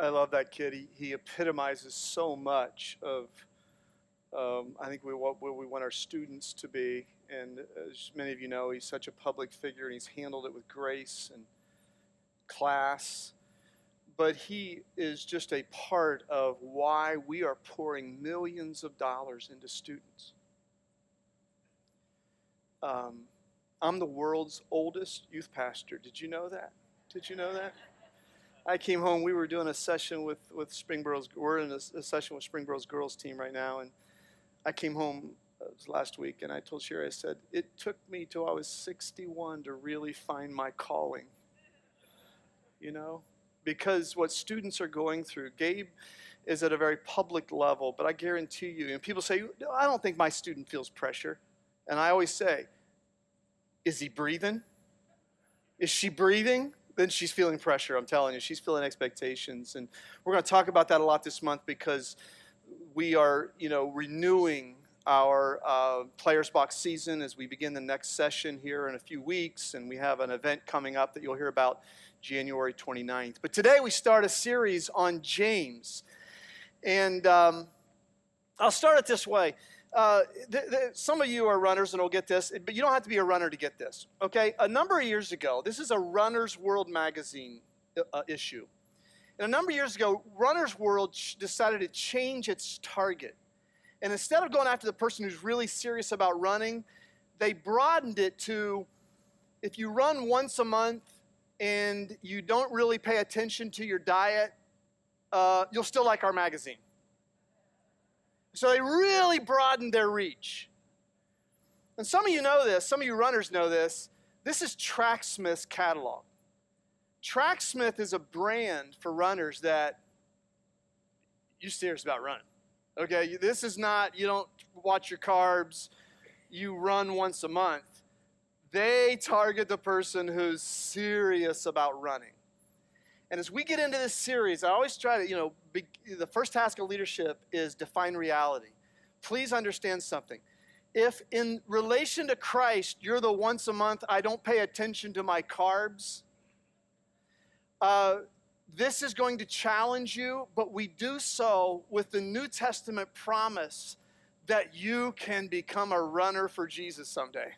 I love that kid. He, he epitomizes so much of, um, I think, we, what, what we want our students to be. And as many of you know, he's such a public figure and he's handled it with grace and class. But he is just a part of why we are pouring millions of dollars into students. Um, I'm the world's oldest youth pastor. Did you know that? Did you know that? I came home. We were doing a session with with Springboro's. We're in a, a session with Springboro's girls team right now, and I came home uh, last week, and I told Sherry, I said, it took me till I was 61 to really find my calling. You know, because what students are going through, Gabe is at a very public level, but I guarantee you, and people say, I don't think my student feels pressure. And I always say, is he breathing? Is she breathing? Then she's feeling pressure, I'm telling you. She's feeling expectations. And we're going to talk about that a lot this month because we are, you know, renewing our uh, Players Box season as we begin the next session here in a few weeks. And we have an event coming up that you'll hear about January 29th. But today we start a series on James. And um, I'll start it this way. Uh, th- th- some of you are runners and will get this, but you don't have to be a runner to get this. Okay, a number of years ago, this is a Runner's World magazine uh, uh issue. And a number of years ago, Runner's World decided to change its target. And instead of going after the person who's really serious about running, they broadened it to if you run once a month and you don't really pay attention to your diet, uh, you'll still like our magazine. So they really broadened their reach. And some of you know this, some of you runners know this. This is Tracksmith's catalog. Tracksmith is a brand for runners that you're serious about running. Okay, this is not, you don't watch your carbs, you run once a month. They target the person who's serious about running. And as we get into this series, I always try to, you know, be, the first task of leadership is define reality. Please understand something. If in relation to Christ, you're the once a month, I don't pay attention to my carbs, uh, this is going to challenge you, but we do so with the New Testament promise that you can become a runner for Jesus someday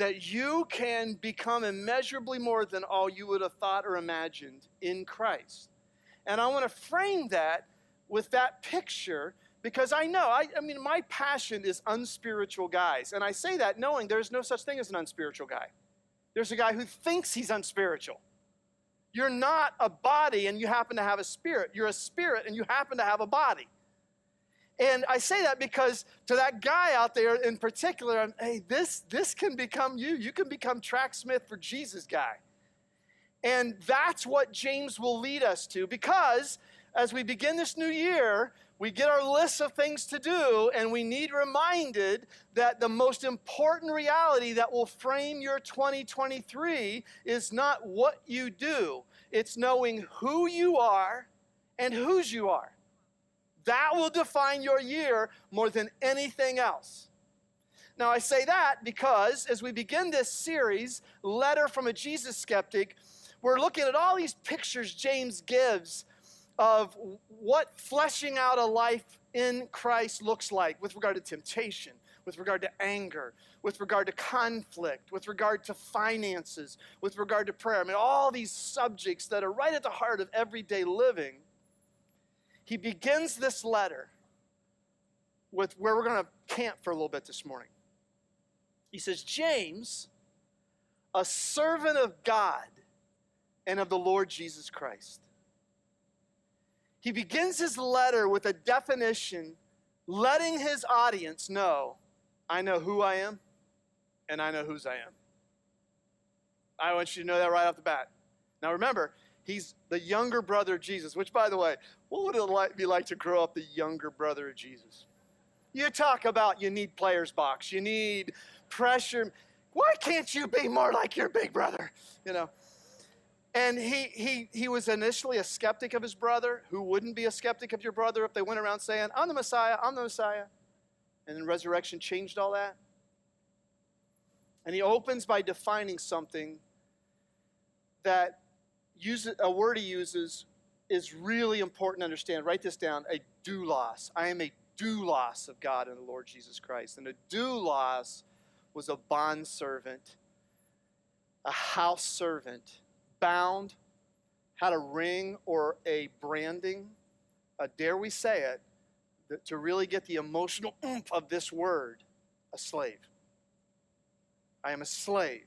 that you can become immeasurably more than all you would have thought or imagined in Christ. And I want to frame that with that picture because I know, I, I, mean, my passion is unspiritual guys. And I say that knowing there's no such thing as an unspiritual guy. There's a guy who thinks he's unspiritual. You're not a body and you happen to have a spirit. You're a spirit and you happen to have a body. And I say that because to that guy out there in particular, I'm, hey, this, this can become you. You can become Tracksmith for Jesus guy. And that's what James will lead us to because as we begin this new year, we get our list of things to do, and we need reminded that the most important reality that will frame your 2023 is not what you do, it's knowing who you are and whose you are. That will define your year more than anything else. Now, I say that because as we begin this series, Letter from a Jesus Skeptic, we're looking at all these pictures James gives of what fleshing out a life in Christ looks like with regard to temptation, with regard to anger, with regard to conflict, with regard to finances, with regard to prayer. I mean, all these subjects that are right at the heart of everyday living he begins this letter with where we're going to camp for a little bit this morning. He says, James, a servant of God and of the Lord Jesus Christ. He begins his letter with a definition, letting his audience know I know who I am and I know whose I am. I want you to know that right off the bat. Now remember, He's the younger brother of Jesus, which, by the way, what would it be like to grow up the younger brother of Jesus? You talk about you need players box, you need pressure. Why can't you be more like your big brother? You know. And he, he, he was initially a skeptic of his brother. Who wouldn't be a skeptic of your brother if they went around saying, I'm the Messiah, I'm the Messiah? And then resurrection changed all that. And he opens by defining something that uses a word he uses is really important to understand. Write this down a doulos. I am a doulos of God and the Lord Jesus Christ. And a doulos was a bond servant, a house servant, bound, had a ring or a branding, uh, dare we say it, that to really get the emotional oomph of this word, a slave. I am a slave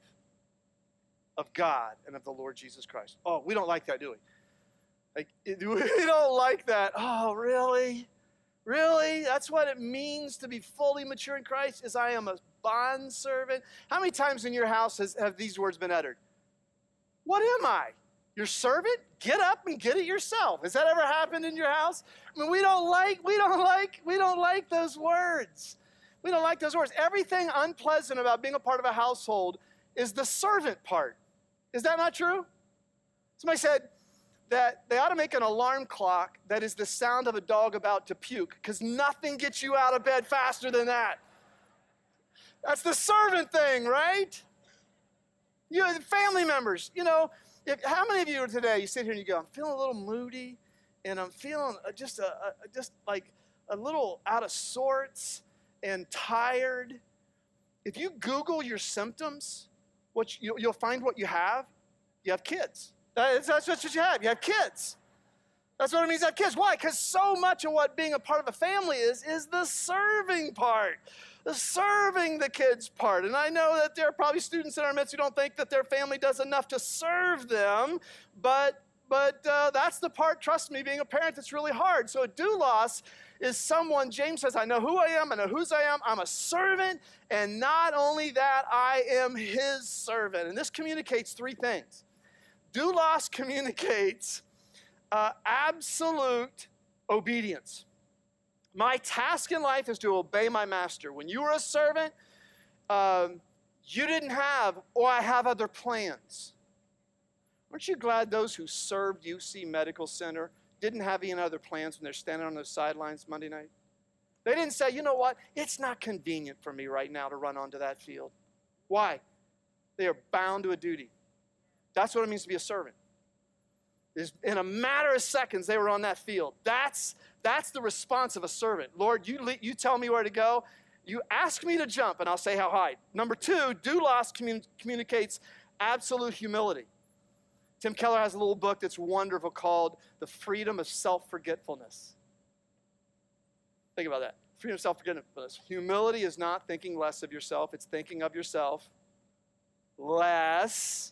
of God and of the Lord Jesus Christ. Oh, we don't like that, do we? Like, we don't like that. Oh, really? Really? That's what it means to be fully mature in Christ, is I am a bond servant. How many times in your house has, have these words been uttered? What am I? Your servant? Get up and get it yourself. Has that ever happened in your house? I mean, we don't like, we don't like, we don't like those words. We don't like those words. Everything unpleasant about being a part of a household is the servant part. Is that not true? Somebody said that they ought to make an alarm clock that is the sound of a dog about to puke, because nothing gets you out of bed faster than that. That's the servant thing, right? You family members, you know, if, how many of you are today you sit here and you go, I'm feeling a little moody, and I'm feeling uh, just a, a just like a little out of sorts and tired. If you Google your symptoms, what you, will find what you have. You have kids. That's, that's what you have. You have kids. That's what it means to have kids. Why? Because so much of what being a part of a family is, is the serving part, the serving the kids part. And I know that there are probably students in our midst who don't think that their family does enough to serve them, but but uh, that's the part, trust me, being a parent, that's really hard. So a doulos is someone, James says, I know who I am, I know whose I am, I'm a servant, and not only that, I am his servant. And this communicates three things. Doulos communicates uh, absolute obedience. My task in life is to obey my master. When you were a servant, um, you didn't have, or I have other plans. Aren't you glad those who served UC Medical Center didn't have any other plans when they're standing on the sidelines Monday night? They didn't say, you know what, it's not convenient for me right now to run onto that field. Why? They are bound to a duty. That's what it means to be a servant in a matter of seconds, they were on that field. That's, that's the response of a servant. Lord, you, you tell me where to go. You ask me to jump, and I'll say how high. Number two, doulos commun- communicates absolute humility. Tim Keller has a little book that's wonderful called The Freedom of Self Forgetfulness. Think about that. Freedom of self forgetfulness. Humility is not thinking less of yourself, it's thinking of yourself less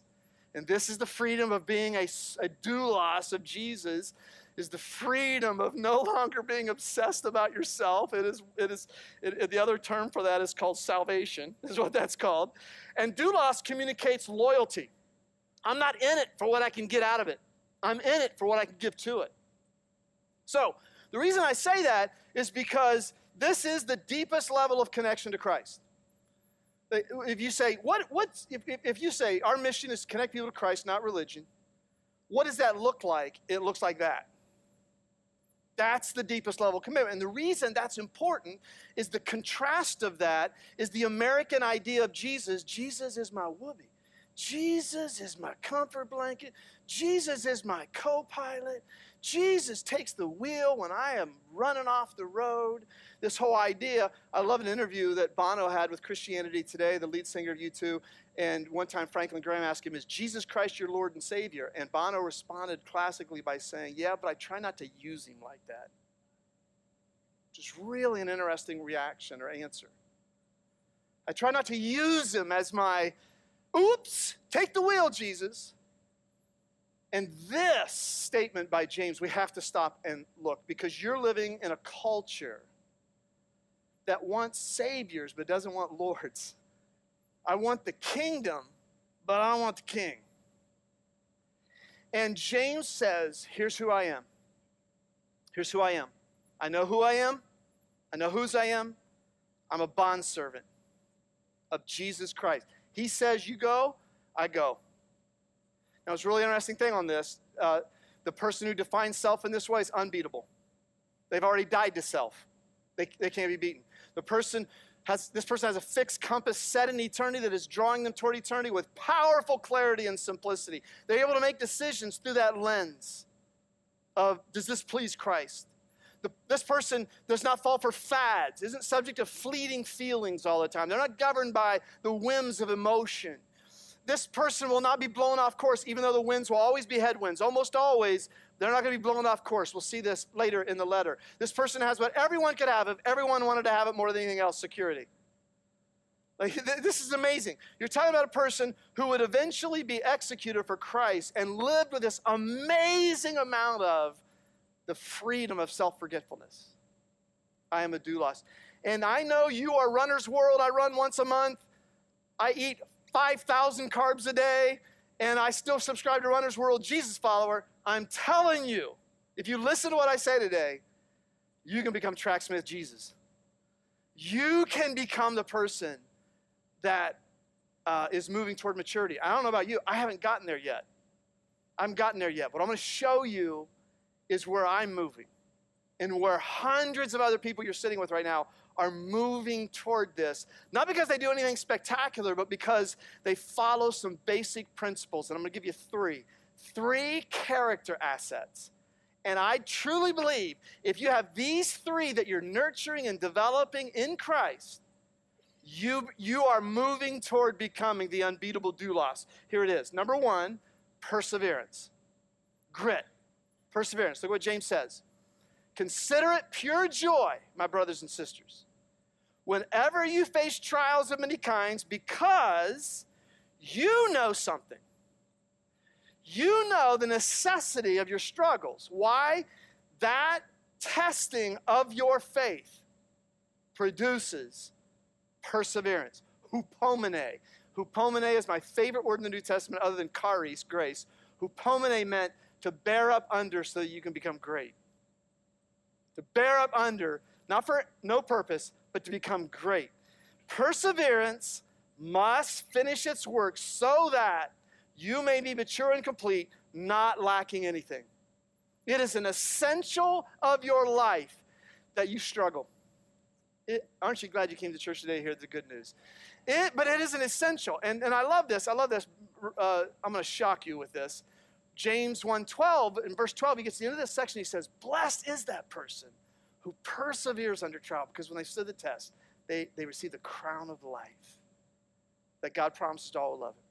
and this is the freedom of being a, a doulos of Jesus, is the freedom of no longer being obsessed about yourself. It is, it is it, the other term for that is called salvation, is what that's called. And doulos communicates loyalty. I'm not in it for what I can get out of it. I'm in it for what I can give to it. So, the reason I say that is because this is the deepest level of connection to Christ if you say, what, what's, if, if you say our mission is to connect people to Christ, not religion, what does that look like? It looks like that. That's the deepest level commitment. And the reason that's important is the contrast of that is the American idea of Jesus. Jesus is my whoopee. Jesus is my comfort blanket. Jesus is my co pilot. Jesus takes the wheel when I am running off the road. This whole idea, I love an interview that Bono had with Christianity Today, the lead singer of U2. And one time Franklin Graham asked him, Is Jesus Christ your Lord and Savior? And Bono responded classically by saying, Yeah, but I try not to use him like that. Just really an interesting reaction or answer. I try not to use him as my, oops, take the wheel, Jesus. And this statement by James, we have to stop and look because you're living in a culture that wants saviors but doesn't want lords. I want the kingdom, but I don't want the king. And James says, Here's who I am. Here's who I am. I know who I am. I know whose I am. I'm a bondservant of Jesus Christ. He says, You go, I go. Now, it's a really interesting thing on this. Uh, the person who defines self in this way is unbeatable. They've already died to self. They, they can't be beaten. The person has, this person has a fixed compass set in eternity that is drawing them toward eternity with powerful clarity and simplicity. They're able to make decisions through that lens. of does this please Christ? The, this person does not fall for fads, isn't subject to fleeting feelings all the time. They're not governed by the whims of emotion. This person will not be blown off course, even though the winds will always be headwinds. Almost always, they're not going to be blown off course. We'll see this later in the letter. This person has what everyone could have if everyone wanted to have it more than anything else security. Like, this is amazing. You're talking about a person who would eventually be executed for Christ and lived with this amazing amount of the freedom of self forgetfulness. I am a doulos. And I know you are runner's world. I run once a month. I eat 5,000 carbs a day, and I still subscribe to Runner's World Jesus follower. I'm telling you, if you listen to what I say today, you can become Tracksmith Jesus. You can become the person that uh, is moving toward maturity. I don't know about you, I haven't gotten there yet. I haven't gotten there yet. but I'm going to show you is where I'm moving and where hundreds of other people you're sitting with right now are moving toward this. Not because they do anything spectacular, but because they follow some basic principles. And I'm going to give you three three character assets. And I truly believe if you have these three that you're nurturing and developing in Christ, you, you are moving toward becoming the unbeatable doulos. Here it is. Number one, perseverance. Grit. Perseverance. Look what James says. Consider it pure joy, my brothers and sisters, whenever you face trials of many kinds, because you know something. You know the necessity of your struggles. Why? That testing of your faith produces perseverance. Hupomene. Hupomene is my favorite word in the New Testament other than charis, grace. Hupomene meant to bear up under so that you can become great to bear up under, not for no purpose, but to become great. Perseverance must finish its work so that you may be mature and complete, not lacking anything. It is an essential of your life that you struggle. It, aren't you glad you came to church today to hear the good news? It, but it is an essential. And, and I love this. I love this. Uh, I'm going to shock you with this. James 1:12 in verse 12 he gets to the end of this section he says blessed is that person who perseveres under trial because when they stood the test they, they receive the crown of life that God promises to all who love him.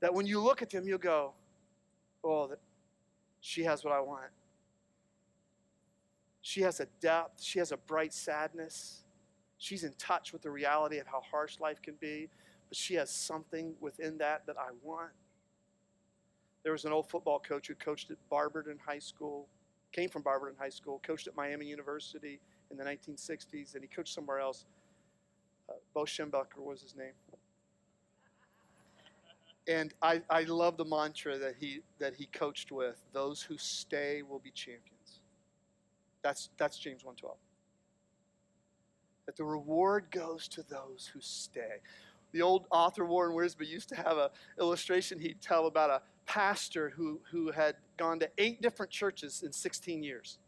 That when you look at them you'll go oh she has what I want. She has a depth she has a bright sadness. She's in touch with the reality of how harsh life can be but she has something within that that I want there was an old football coach who coached at Barberton High School, came from Barberton High School, coached at Miami University in the 1960s, and he coached somewhere else. Uh, Bo Schembechler was his name. And I, I love the mantra that he, that he coached with those who stay will be champions. That's, that's James 1.12. That the reward goes to those who stay. The old author Warren Wiersbe used to have an illustration he'd tell about a pastor who, who had gone to eight different churches in 16 years.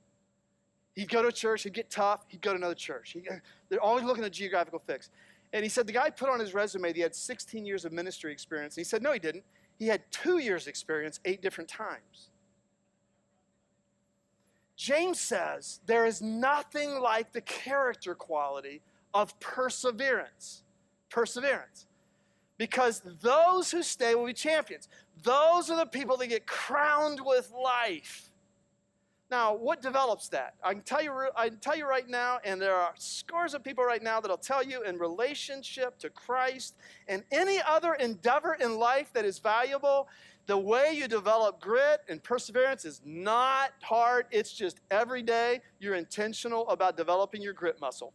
He'd go to a church, he'd get tough, he'd go to another church. He, they're always looking at geographical fix. And he said the guy put on his resume that he had 16 years of ministry experience. And he said, no, he didn't. He had two years' experience eight different times. James says there is nothing like the character quality of perseverance. Perseverance because those who stay will be champions. Those are the people that get crowned with life. Now, what develops that? I can tell you, I can tell you right now, and there are scores of people right now that'll tell you in relationship to Christ and any other endeavor in life that is valuable, the way you develop grit and perseverance is not hard. It's just every day you're intentional about developing your grit muscle.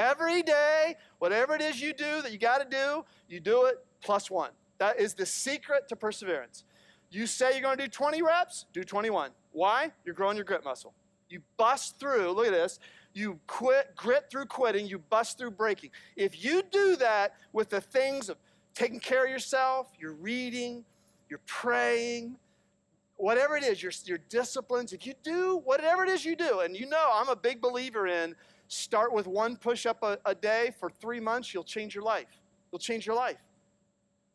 Every day, whatever it is you do that you got to do, you do it plus one. That is the secret to perseverance. You say you're going to do 20 reps, do 21. Why? You're growing your grit muscle. You bust through, look at this. You quit, grit through quitting, you bust through breaking. If you do that with the things of taking care of yourself, you're reading, you're praying, whatever it is, your, your disciplines, if you do whatever it is you do, and you know I'm a big believer in Start with one push up a, a day for three months, you'll change your life. You'll change your life.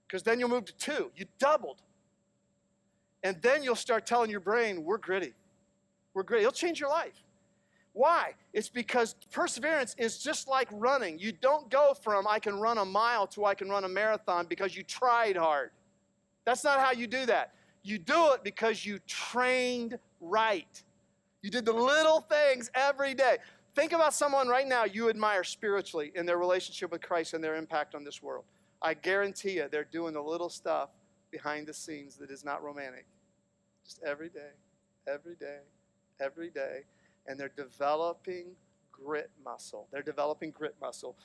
Because then you'll move to two. You doubled. And then you'll start telling your brain, we're gritty. We're gritty. It'll change your life. Why? It's because perseverance is just like running. You don't go from I can run a mile to I can run a marathon because you tried hard. That's not how you do that. You do it because you trained right. You did the little things every day. Think about someone right now you admire spiritually in their relationship with Christ and their impact on this world. I guarantee you they're doing the little stuff behind the scenes that is not romantic. Just every day, every day, every day. And they're developing grit muscle. They're developing grit muscle.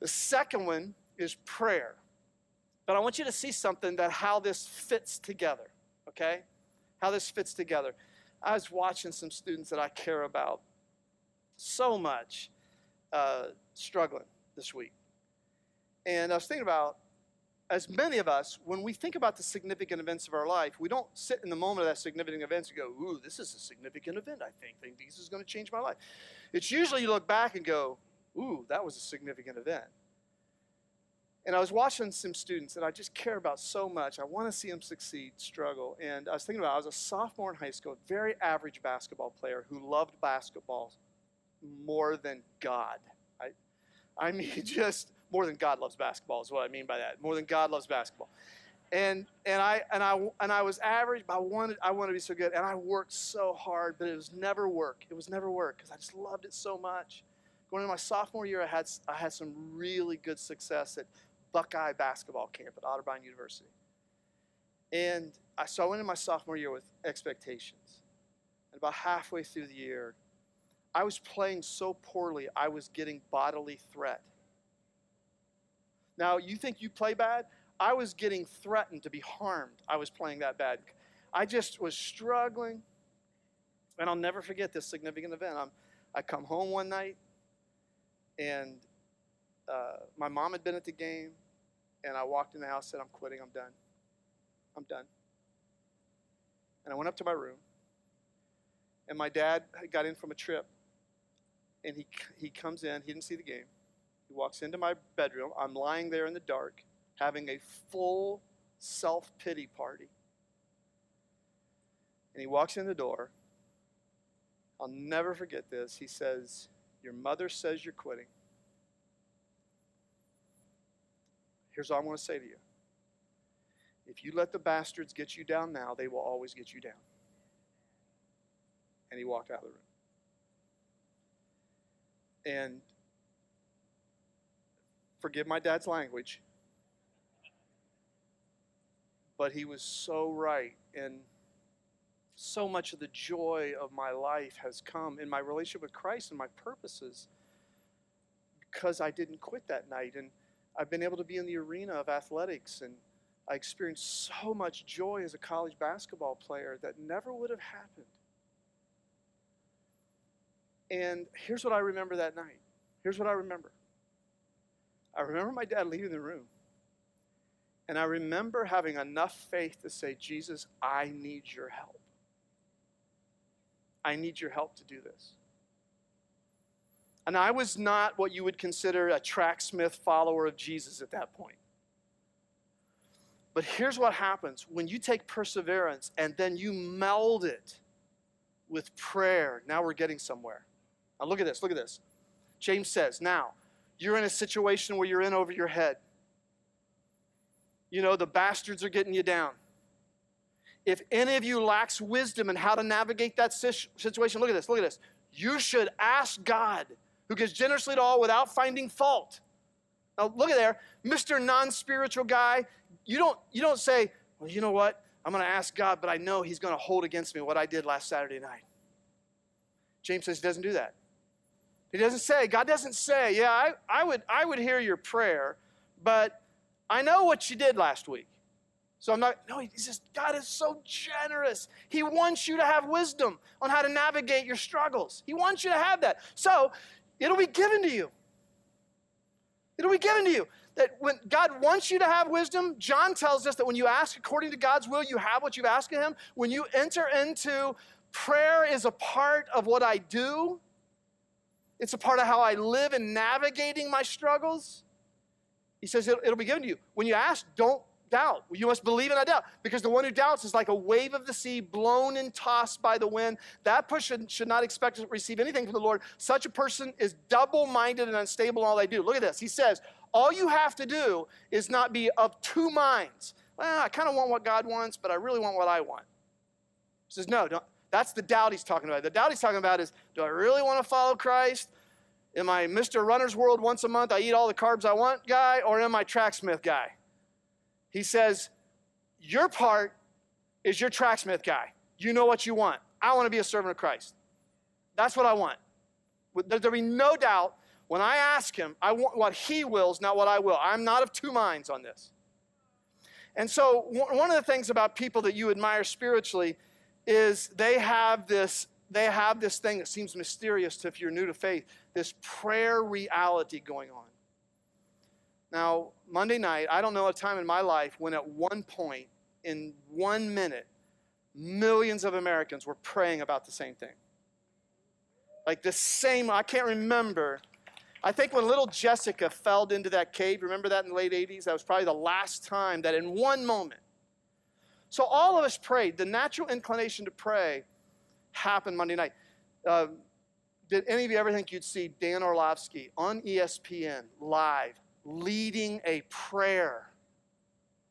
The second one is prayer. But I want you to see something that how this fits together, okay? How this fits together. I was watching some students that I care about so much uh, struggling this week. And I was thinking about, as many of us, when we think about the significant events of our life, we don't sit in the moment of that significant event and go, ooh, this is a significant event, I think. I think this is going to change my life. It's usually you look back and go, ooh, that was a significant event. And I was watching some students that I just care about so much. I want to see them succeed, struggle. And I was thinking about, I was a sophomore in high school, a very average basketball player who loved basketball more than God. I, I mean, just more than God loves basketball is what I mean by that. More than God loves basketball. And, and, I, and, I, and I was average, but I wanted, I wanted to be so good. And I worked so hard, but it was never work. It was never work because I just loved it so much. Going into my sophomore year, I had, I had some really good success at Buckeye basketball camp at Otterbein University. And I, so I went into my sophomore year with expectations. And about halfway through the year, I was playing so poorly, I was getting bodily threat. Now, you think you play bad? I was getting threatened to be harmed. I was playing that bad. I just was struggling. And I'll never forget this significant event. I'm, I come home one night, and uh, my mom had been at the game, and I walked in the house, and said, I'm quitting, I'm done. I'm done. And I went up to my room, and my dad had got in from a trip, and he, he comes in, he didn't see the game. He walks into my bedroom. I'm lying there in the dark, having a full self pity party. And he walks in the door. I'll never forget this. He says, Your mother says you're quitting. Here's all I'm going to say to you. If you let the bastards get you down now, they will always get you down. And he walked out of the room. And forgive my dad's language, but he was so right. And so much of the joy of my life has come in my relationship with Christ and my purposes because I didn't quit that night. And I've been able to be in the arena of athletics and I experienced so much joy as a college basketball player that never would have happened. And here's what I remember that night. Here's what I remember. I remember my dad leaving the room. And I remember having enough faith to say, Jesus, I need your help. I need your help to do this. And I was not what you would consider a tracksmith follower of Jesus at that point. But here's what happens when you take perseverance and then you meld it with prayer. Now we're getting somewhere. Now look at this, look at this. James says, Now, you're in a situation where you're in over your head. You know, the bastards are getting you down. If any of you lacks wisdom in how to navigate that situation, look at this, look at this. You should ask God who gives generously to all without finding fault. Now look at there, Mr. Non-spiritual guy. You don't you don't say, well, you know what? I'm going to ask God, but I know He's going to hold against me what I did last Saturday night. James says he doesn't do that. He doesn't say, God doesn't say, yeah, I, I, would, I would hear your prayer, but I know what you did last week. So I'm not, no, he says, God is so generous. He wants you to have wisdom on how to navigate your struggles. He wants you to have that. So It'll be given to you. It'll be given to you. That when God wants you to have wisdom, John tells us that when you ask according to God's will, you have what you've asked of Him. When you enter into prayer, is a part of what I do. It's a part of how I live in navigating my struggles. He says it'll, it'll be given to you. When you ask, don't doubt. You must believe and not doubt. Because the one who doubts is like a wave of the sea blown and tossed by the wind. That person should not expect to receive anything from the Lord. Such a person is double minded and unstable in all they do. Look at this. He says, All you have to do is not be of two minds. Well, I kind of want what God wants, but I really want what I want. He says, No, don't. That's the doubt he's talking about. The doubt he's talking about is Do I really want to follow Christ? Am I Mr. Runner's World once a month? I eat all the carbs I want guy, or am I Tracksmith guy? He says, Your part is your tracksmith guy. You know what you want. I want to be a servant of Christ. That's what I want. There'll be no doubt when I ask him, I want what he wills, not what I will. I'm not of two minds on this. And so, one of the things about people that you admire spiritually is they have this they have this thing that seems mysterious to if you're new to faith, this prayer reality going on. Now, Monday night, I don't know a time in my life when at one point, in one minute, millions of Americans were praying about the same thing. Like the same, I can't remember. I think when little Jessica fell into that cave, remember that in the late 80s? That was probably the last time that in one moment. So all of us prayed. The natural inclination to pray happened Monday night. Uh, did any of you ever think you'd see Dan Orlovsky on ESPN live leading a prayer.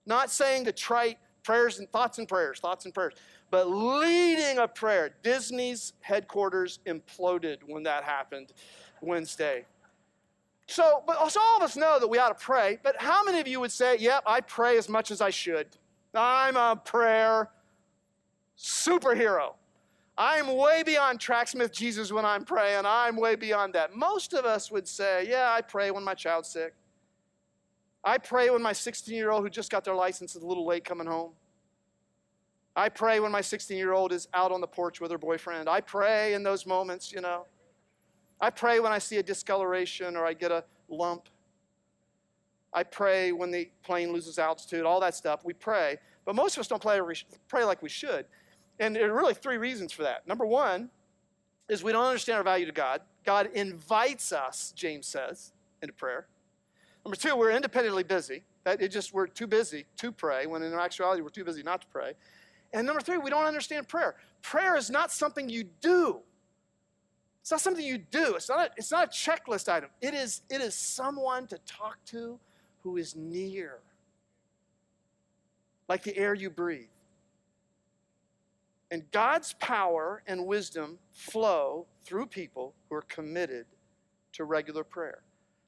Not saying the trite prayers and thoughts and prayers, thoughts and prayers, but leading a prayer. Disney's headquarters imploded when that happened Wednesday. So, but so all of us know that we ought to pray, but how many of you would say, yep, I pray as much as I should? I'm a prayer superhero. I'm way beyond Tracksmith Jesus when I'm praying. I'm way beyond that. Most of us would say, yeah, I pray when my child's sick. I pray when my 16 year old who just got their license is a little late coming home. I pray when my 16 year old is out on the porch with her boyfriend. I pray in those moments, you know. I pray when I see a discoloration or I get a lump. I pray when the plane loses altitude, all that stuff. We pray. But most of us don't pray, pray like we should. And there are really three reasons for that. Number one is we don't understand our value to God. God invites us, James says, into prayer. Number two, we're independently busy. That it just we're too busy to pray, when in actuality we're too busy not to pray. And number three, we don't understand prayer. Prayer is not something you do. It's not something you do. It's not a, it's not a checklist item. It is, it is someone to talk to who is near, like the air you breathe. And God's power and wisdom flow through people who are committed to regular prayer.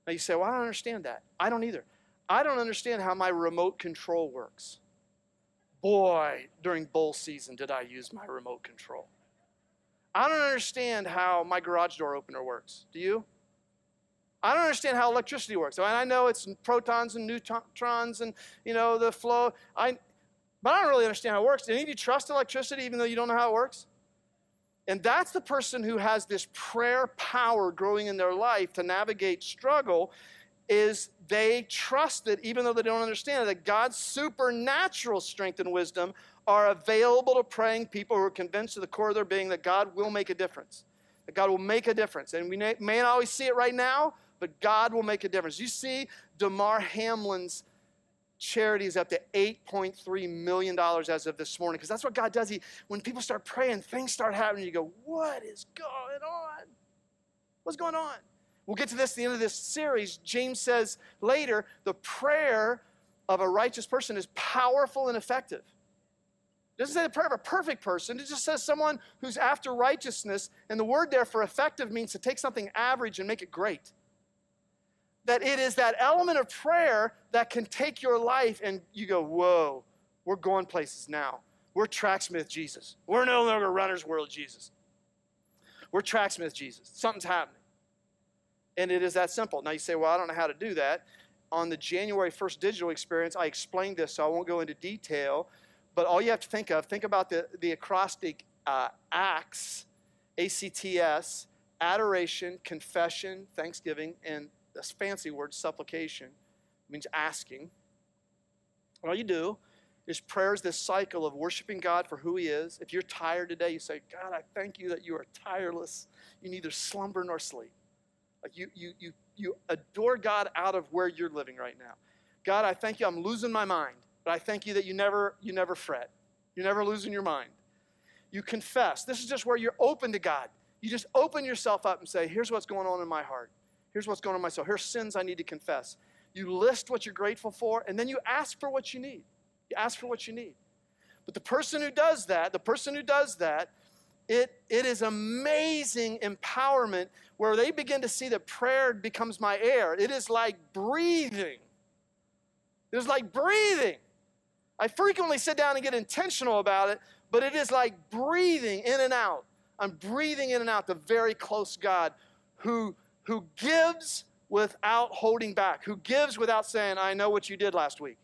Now you say, well, I don't understand that. I don't either. I don't understand how my remote control works. Boy, during bowl season did I use my remote control. I don't understand how my garage door opener works. Do you? I don't understand how electricity works. And I know it's protons and neutrons and you know the flow. I, but I don't really understand how it works. Do any of you trust electricity even though you don't know how it works? And that's the person who has this prayer power growing in their life to navigate struggle is they trust that even though they don't understand it, that God's supernatural strength and wisdom are available to praying people who are convinced to the core of their being that God will make a difference. That God will make a difference. And we may not always see it right now, but God will make a difference. You see Damar Hamlin's charity is up to $8.3 million as of this morning because that's what God does. He, when people start praying, things start happening. You go, What is going on? What's going on? We'll get to this at the end of this series. James says later, the prayer of a righteous person is powerful and effective. It doesn't say the prayer of a perfect person. It just says someone who's after righteousness. And the word there for effective means to take something average and make it great that it is that element of prayer that can take your life and you go, whoa, we're going places now. We're tracksmith Jesus. We're no longer runner's world Jesus. We're tracksmith Jesus. Something's happening. And it is that simple. Now you say, well, I don't know how to do that. On the January 1st digital experience, I explained this, so I won't go into detail. But all you have to think of, think about the, the acrostic uh, ACTS, A-C-T-S, adoration, confession, thanksgiving, and this fancy word, supplication, means asking. All you do is prayer is this cycle of worshiping God for who He is. If you're tired today, you say, God, I thank you that you are tireless. You neither slumber nor sleep. Like you, you, you, you adore God out of where you're living right now. God, I thank you. I'm losing my mind. but I thank you that you never, you never fret. You're never losing your mind. You confess. This is just where you're open to God. You just open yourself up and say, here's what's going on in my heart. Here's what's going on in my soul. Here's sins I need to confess. You list what you're grateful for, and then you ask for what you need. You ask for what you need. But the person who does that, the person who does that, it, it is amazing empowerment where they begin to see that prayer becomes my air. It is like breathing. It is like breathing. I frequently sit down and get intentional about it, but it is like breathing in and out. I'm breathing in and out the very close God who, who gives without holding back, who gives without saying, I know what you did last week.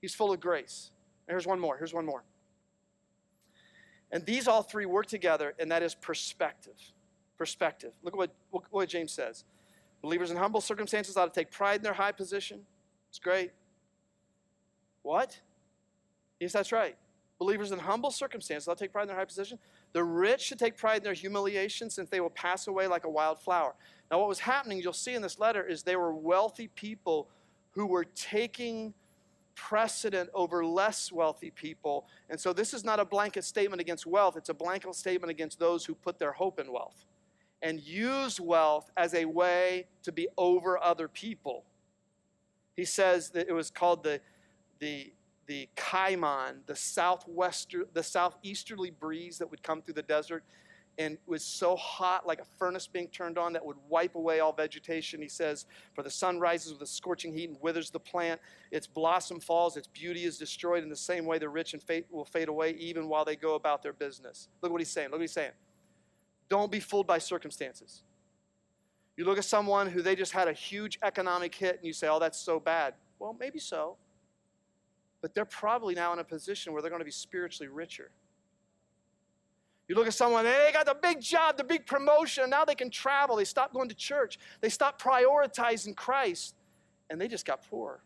He's full of grace. And here's one more. Here's one more. And these all three work together, and that is perspective. Perspective. Look at what, look what James says. Believers in humble circumstances ought to take pride in their high position. It's great. What? Yes, that's right. Believers in humble circumstances ought to take pride in their high position. The rich should take pride in their humiliation since they will pass away like a wild flower. Now, what was happening, you'll see in this letter, is they were wealthy people who were taking precedent over less wealthy people. And so this is not a blanket statement against wealth, it's a blanket statement against those who put their hope in wealth and use wealth as a way to be over other people. He says that it was called the, the, the Kaiman, the southwester, the southeasterly breeze that would come through the desert and was so hot like a furnace being turned on that would wipe away all vegetation. He says, For the sun rises with a scorching heat and withers the plant. Its blossom falls, its beauty is destroyed. In the same way, the rich and fate will fade away even while they go about their business. Look what he's saying. Look what he's saying. Don't be fooled by circumstances. You look at someone who they just had a huge economic hit and you say, Oh, that's so bad. Well, maybe so. But they're probably now in a position where they're going to be spiritually richer. You look at someone, they got the big job, the big promotion, now they can travel. They stopped going to church. They stopped prioritizing Christ, and they just got poor.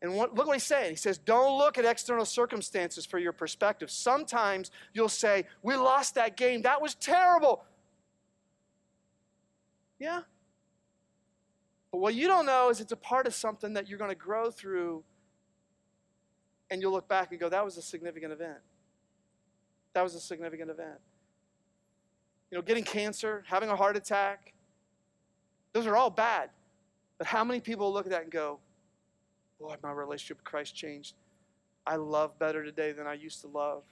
And what, look what he's saying. He says, Don't look at external circumstances for your perspective. Sometimes you'll say, We lost that game. That was terrible. Yeah. But what you don't know is it's a part of something that you're going to grow through, and you'll look back and go, That was a significant event. That was a significant event. You know, getting cancer, having a heart attack, those are all bad. But how many people look at that and go, Boy, my relationship with Christ changed. I love better today than I used to love.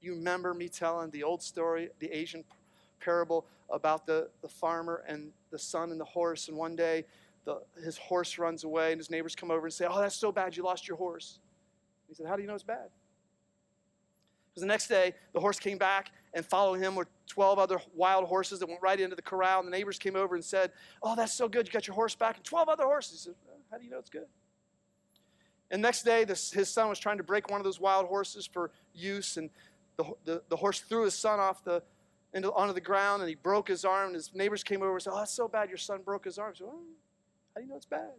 You remember me telling the old story, the Asian parable about the, the farmer and the son and the horse, and one day the, his horse runs away, and his neighbors come over and say, Oh, that's so bad, you lost your horse. He said, How do you know it's bad? Because the next day, the horse came back and followed him were 12 other wild horses that went right into the corral. And the neighbors came over and said, Oh, that's so good. You got your horse back. And 12 other horses. He said, How do you know it's good? And next day, this, his son was trying to break one of those wild horses for use. And the, the, the horse threw his son off the, into, onto the ground and he broke his arm. And his neighbors came over and said, Oh, that's so bad. Your son broke his arm. He said, oh, How do you know it's bad?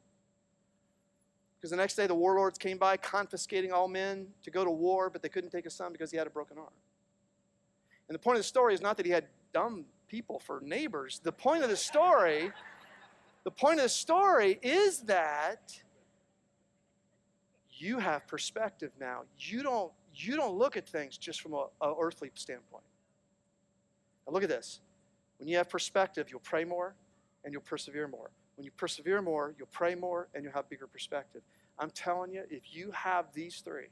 Because the next day the warlords came by confiscating all men to go to war, but they couldn't take his son because he had a broken arm. And the point of the story is not that he had dumb people for neighbors. The point of the story, the point of the story is that you have perspective now. You don't, you don't look at things just from an earthly standpoint. Now look at this. When you have perspective, you'll pray more and you'll persevere more. When you persevere more, you'll pray more and you'll have bigger perspective. I'm telling you, if you have these three,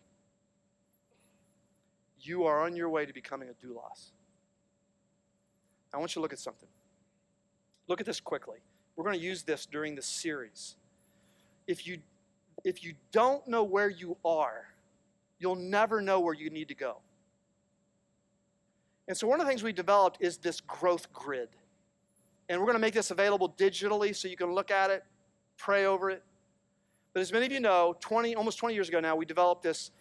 you are on your way to becoming a doulos. I want you to look at something. Look at this quickly. We're going to use this during the series. If you if you don't know where you are, you'll never know where you need to go. And so one of the things we developed is this growth grid. And we're going to make this available digitally so you can look at it, pray over it. But as many of you know, 20, almost 20 years ago now, we developed this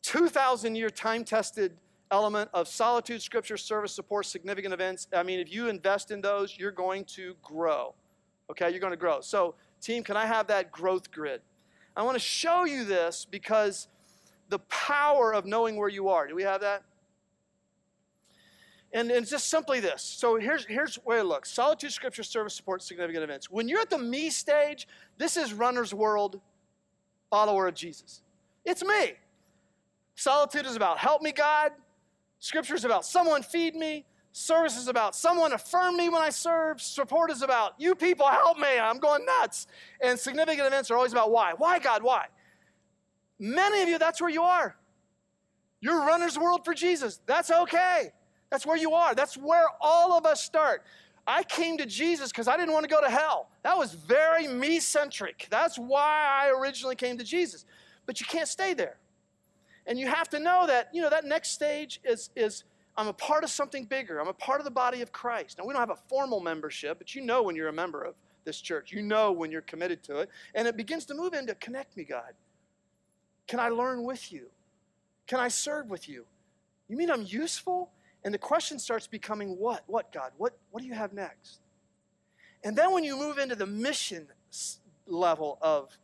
2,000 year time tested element of solitude, scripture, service, support, significant events. I mean, if you invest in those, you're going to grow. Okay, you're going to grow. So, team, can I have that growth grid? I want to show you this because the power of knowing where you are. Do we have that? And, and just simply this. So here's, here's where it looks solitude, scripture, service, support, significant events. When you're at the me stage, this is runner's world follower of Jesus. It's me. Solitude is about help me, God. Scripture is about someone feed me. Service is about someone affirm me when I serve. Support is about you people help me. I'm going nuts. And significant events are always about why. Why, God? Why? Many of you, that's where you are. You're runner's world for Jesus. That's okay. That's where you are. That's where all of us start. I came to Jesus because I didn't want to go to hell. That was very me centric. That's why I originally came to Jesus. But you can't stay there. And you have to know that, you know, that next stage is, is I'm a part of something bigger. I'm a part of the body of Christ. Now, we don't have a formal membership, but you know when you're a member of this church. You know when you're committed to it. And it begins to move into connect me, God. Can I learn with you? Can I serve with you? You mean I'm useful? And the question starts becoming what? What, God? What, what do you have next? And then when you move into the mission level of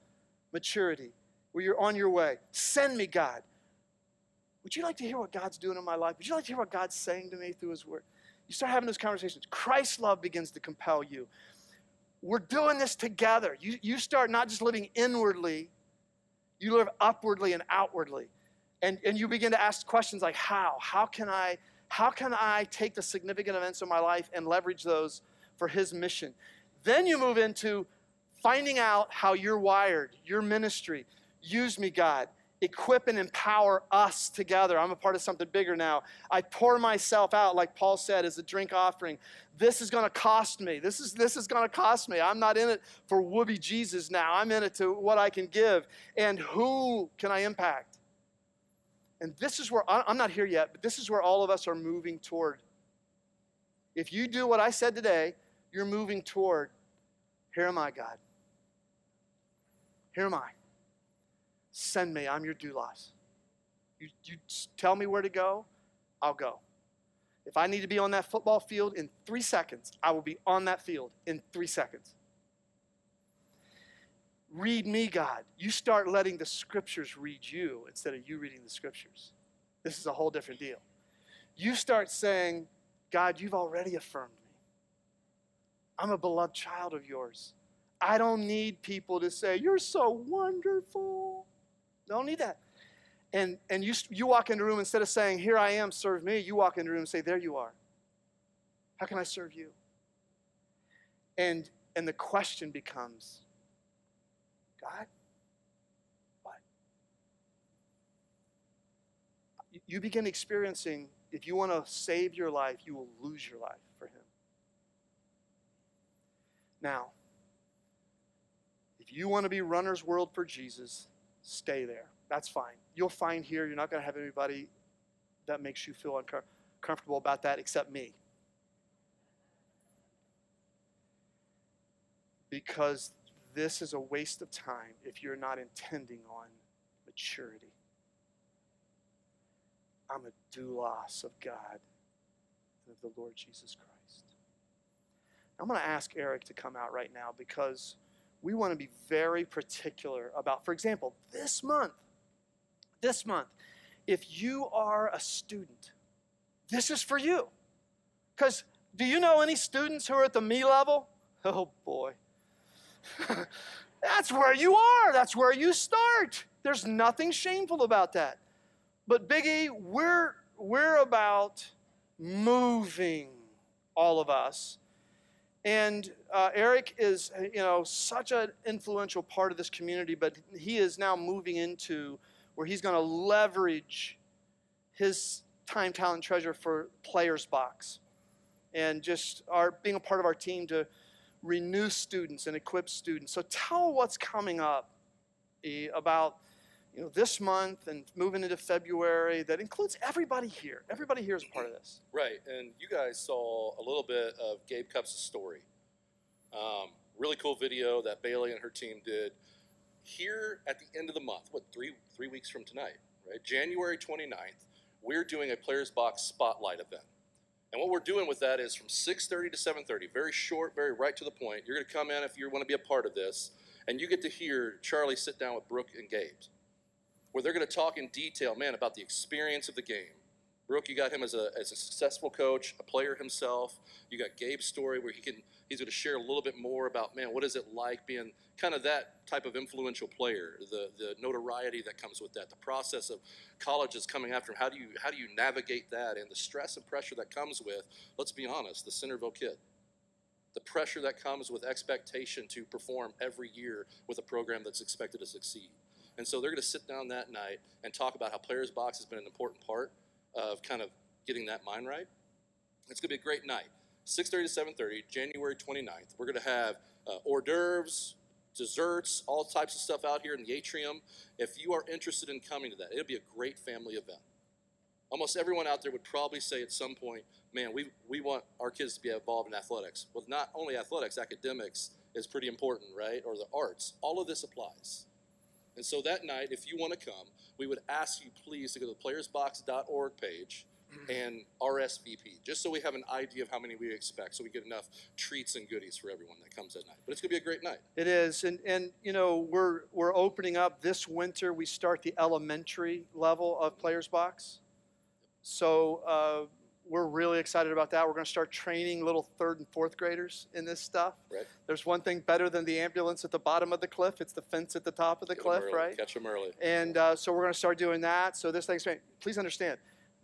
maturity, where you're on your way, send me, God. Would you like to hear what God's doing in my life? Would you like to hear what God's saying to me through His Word? You start having those conversations. Christ's love begins to compel you. We're doing this together. You, you start not just living inwardly, you live upwardly and outwardly. And, and you begin to ask questions like, how? How can I? How can I take the significant events of my life and leverage those for His mission? Then you move into finding out how you're wired, your ministry. Use me, God. Equip and empower us together. I'm a part of something bigger now. I pour myself out, like Paul said, as a drink offering. This is going to cost me. This is, this is going to cost me. I'm not in it for whoopee Jesus now. I'm in it to what I can give. And who can I impact? And this is where, I'm not here yet, but this is where all of us are moving toward. If you do what I said today, you're moving toward, here am I, God. Here am I. Send me. I'm your doulos. You, you tell me where to go, I'll go. If I need to be on that football field in three seconds, I will be on that field in three seconds. Read me, God. You start letting the scriptures read you instead of you reading the scriptures. This is a whole different deal. You start saying, God, you've already affirmed me. I'm a beloved child of yours. I don't need people to say, You're so wonderful. Don't need that. And, and you, you walk into a room, instead of saying, Here I am, serve me, you walk into a room and say, There you are. How can I serve you? And, and the question becomes, God? What? You begin experiencing, if you want to save your life, you will lose your life for Him. Now, if you want to be runner's world for Jesus, stay there. That's fine. You'll find here you're not going to have anybody that makes you feel uncomfortable about that except me. Because this is a waste of time if you're not intending on maturity. I'm a doulos of God and of the Lord Jesus Christ. I'm going to ask Eric to come out right now because we want to be very particular about, for example, this month, this month, if you are a student, this is for you. Because do you know any students who are at the me level? Oh boy. That's where you are. That's where you start. There's nothing shameful about that. But Biggie, we're we're about moving all of us. And uh, Eric is, you know, such an influential part of this community, but he is now moving into where he's going to leverage his time, talent, treasure for Players Box, and just our being a part of our team to renew students and equip students. So tell what's coming up about you know, this month and moving into February that includes everybody here. Everybody here is a part of this. Right, and you guys saw a little bit of Gabe Cups' story. Um, really cool video that Bailey and her team did here at the end of the month. What three three weeks from tonight, right? January 29th, we're doing a Players Box Spotlight event. And what we're doing with that is from 6:30 to 7:30, very short, very right to the point. You're going to come in if you want to be a part of this, and you get to hear Charlie sit down with Brooke and Gabe, where they're going to talk in detail, man, about the experience of the game, Brooke, you got him as a, as a successful coach, a player himself. You got Gabe's story where he can he's going to share a little bit more about man, what is it like being kind of that type of influential player, the the notoriety that comes with that, the process of colleges coming after him. How do you how do you navigate that and the stress and pressure that comes with? Let's be honest, the Centerville kid. The pressure that comes with expectation to perform every year with a program that's expected to succeed. And so they're going to sit down that night and talk about how Players Box has been an important part of kind of getting that mind right. It's going to be a great night. 6.30 to 7.30, January 29th. We're going to have uh, hors d'oeuvres, desserts, all types of stuff out here in the atrium. If you are interested in coming to that, it'll be a great family event. Almost everyone out there would probably say at some point, man, we, we want our kids to be involved in athletics. Well, not only athletics, academics is pretty important, right? Or the arts. All of this applies. And so that night, if you want to come, we would ask you please to go to the playersbox.org page and RSVP, just so we have an idea of how many we expect, so we get enough treats and goodies for everyone that comes that night. But it's going to be a great night. It is, and and you know we're we're opening up this winter. We start the elementary level of Players Box, so uh, we're really excited about that. We're going to start training little third and fourth graders in this stuff. Right. There's one thing better than the ambulance at the bottom of the cliff. It's the fence at the top of the Get cliff, right? Catch them early. And uh, so we're going to start doing that. So this thing's please understand,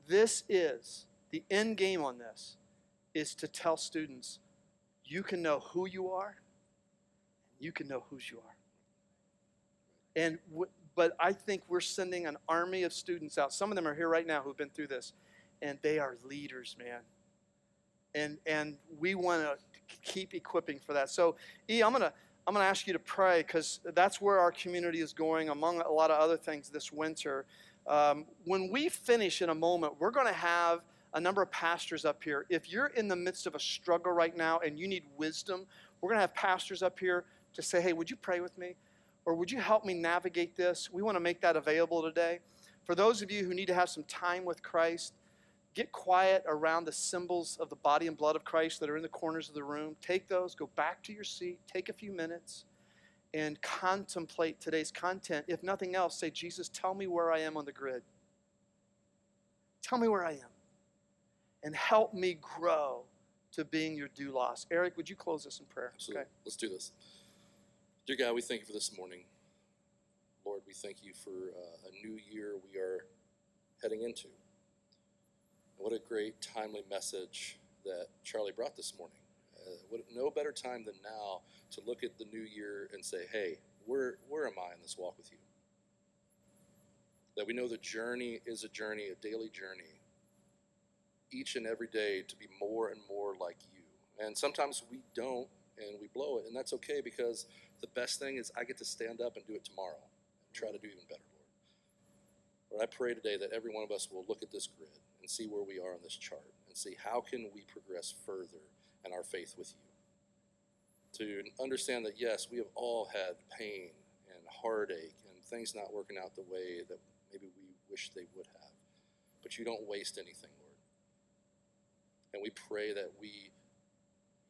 this is the end game on this is to tell students you can know who you are, you can know whose you are. And but I think we're sending an army of students out. Some of them are here right now who've been through this, and they are leaders, man. And and we want to keep equipping for that. So, E, I'm gonna I'm gonna ask you to pray because that's where our community is going, among a lot of other things this winter. Um, when we finish in a moment, we're to have a number of pastors up here. If you're in the midst of a struggle right now and you need wisdom, we're to have pastors up here to say, hey, would you pray with me? Or would you help me navigate this? We want to make that available today. For those of you who need to have some time with Christ, get quiet around the symbols of the body and blood of Christ that are in the corners of the room. Take those, go back to your seat, take a few minutes, and contemplate today's content. If nothing else, say, Jesus, tell me where I am on the grid. Tell me where I am. And help me grow to being your doulos. Eric, would you close us in prayer? Absolutely. Let's do this. Dear God, we thank you for this morning. Lord, we thank you for uh, a new year we are heading into. What a great, timely message that Charlie brought this morning. Uh, what, no better time than now to look at the new year and say, hey, where, where am I in this walk with you? That we know the journey is a journey, a daily journey, each and every day to be more and more like you. And sometimes we don't and we blow it, and that's okay because the best thing is I get to stand up and do it tomorrow and try to do even better, Lord. Lord, I pray today that every one of us will look at this grid and see where we are on this chart and see how can we progress further in our faith with you. To understand that yes, we have all had pain and heartache and things not working out the way that maybe we wish they would have. But you don't waste anything, Lord. And we pray that we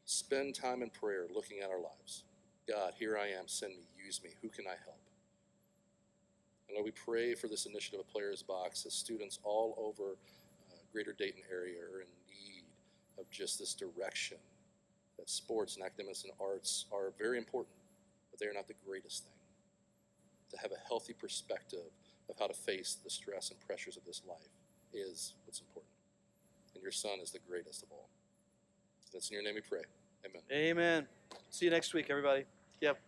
spend time in prayer looking at our lives. God, here I am, send me, use me. Who can I help? And Lord, we pray for this initiative of Players Box as students all over greater Dayton area are in need of just this direction that sports and academics and arts are very important, but they are not the greatest thing. To have a healthy perspective of how to face the stress and pressures of this life is what's important. And your son is the greatest of all. That's in your name we pray. Amen. Amen. See you next week, everybody. Yep.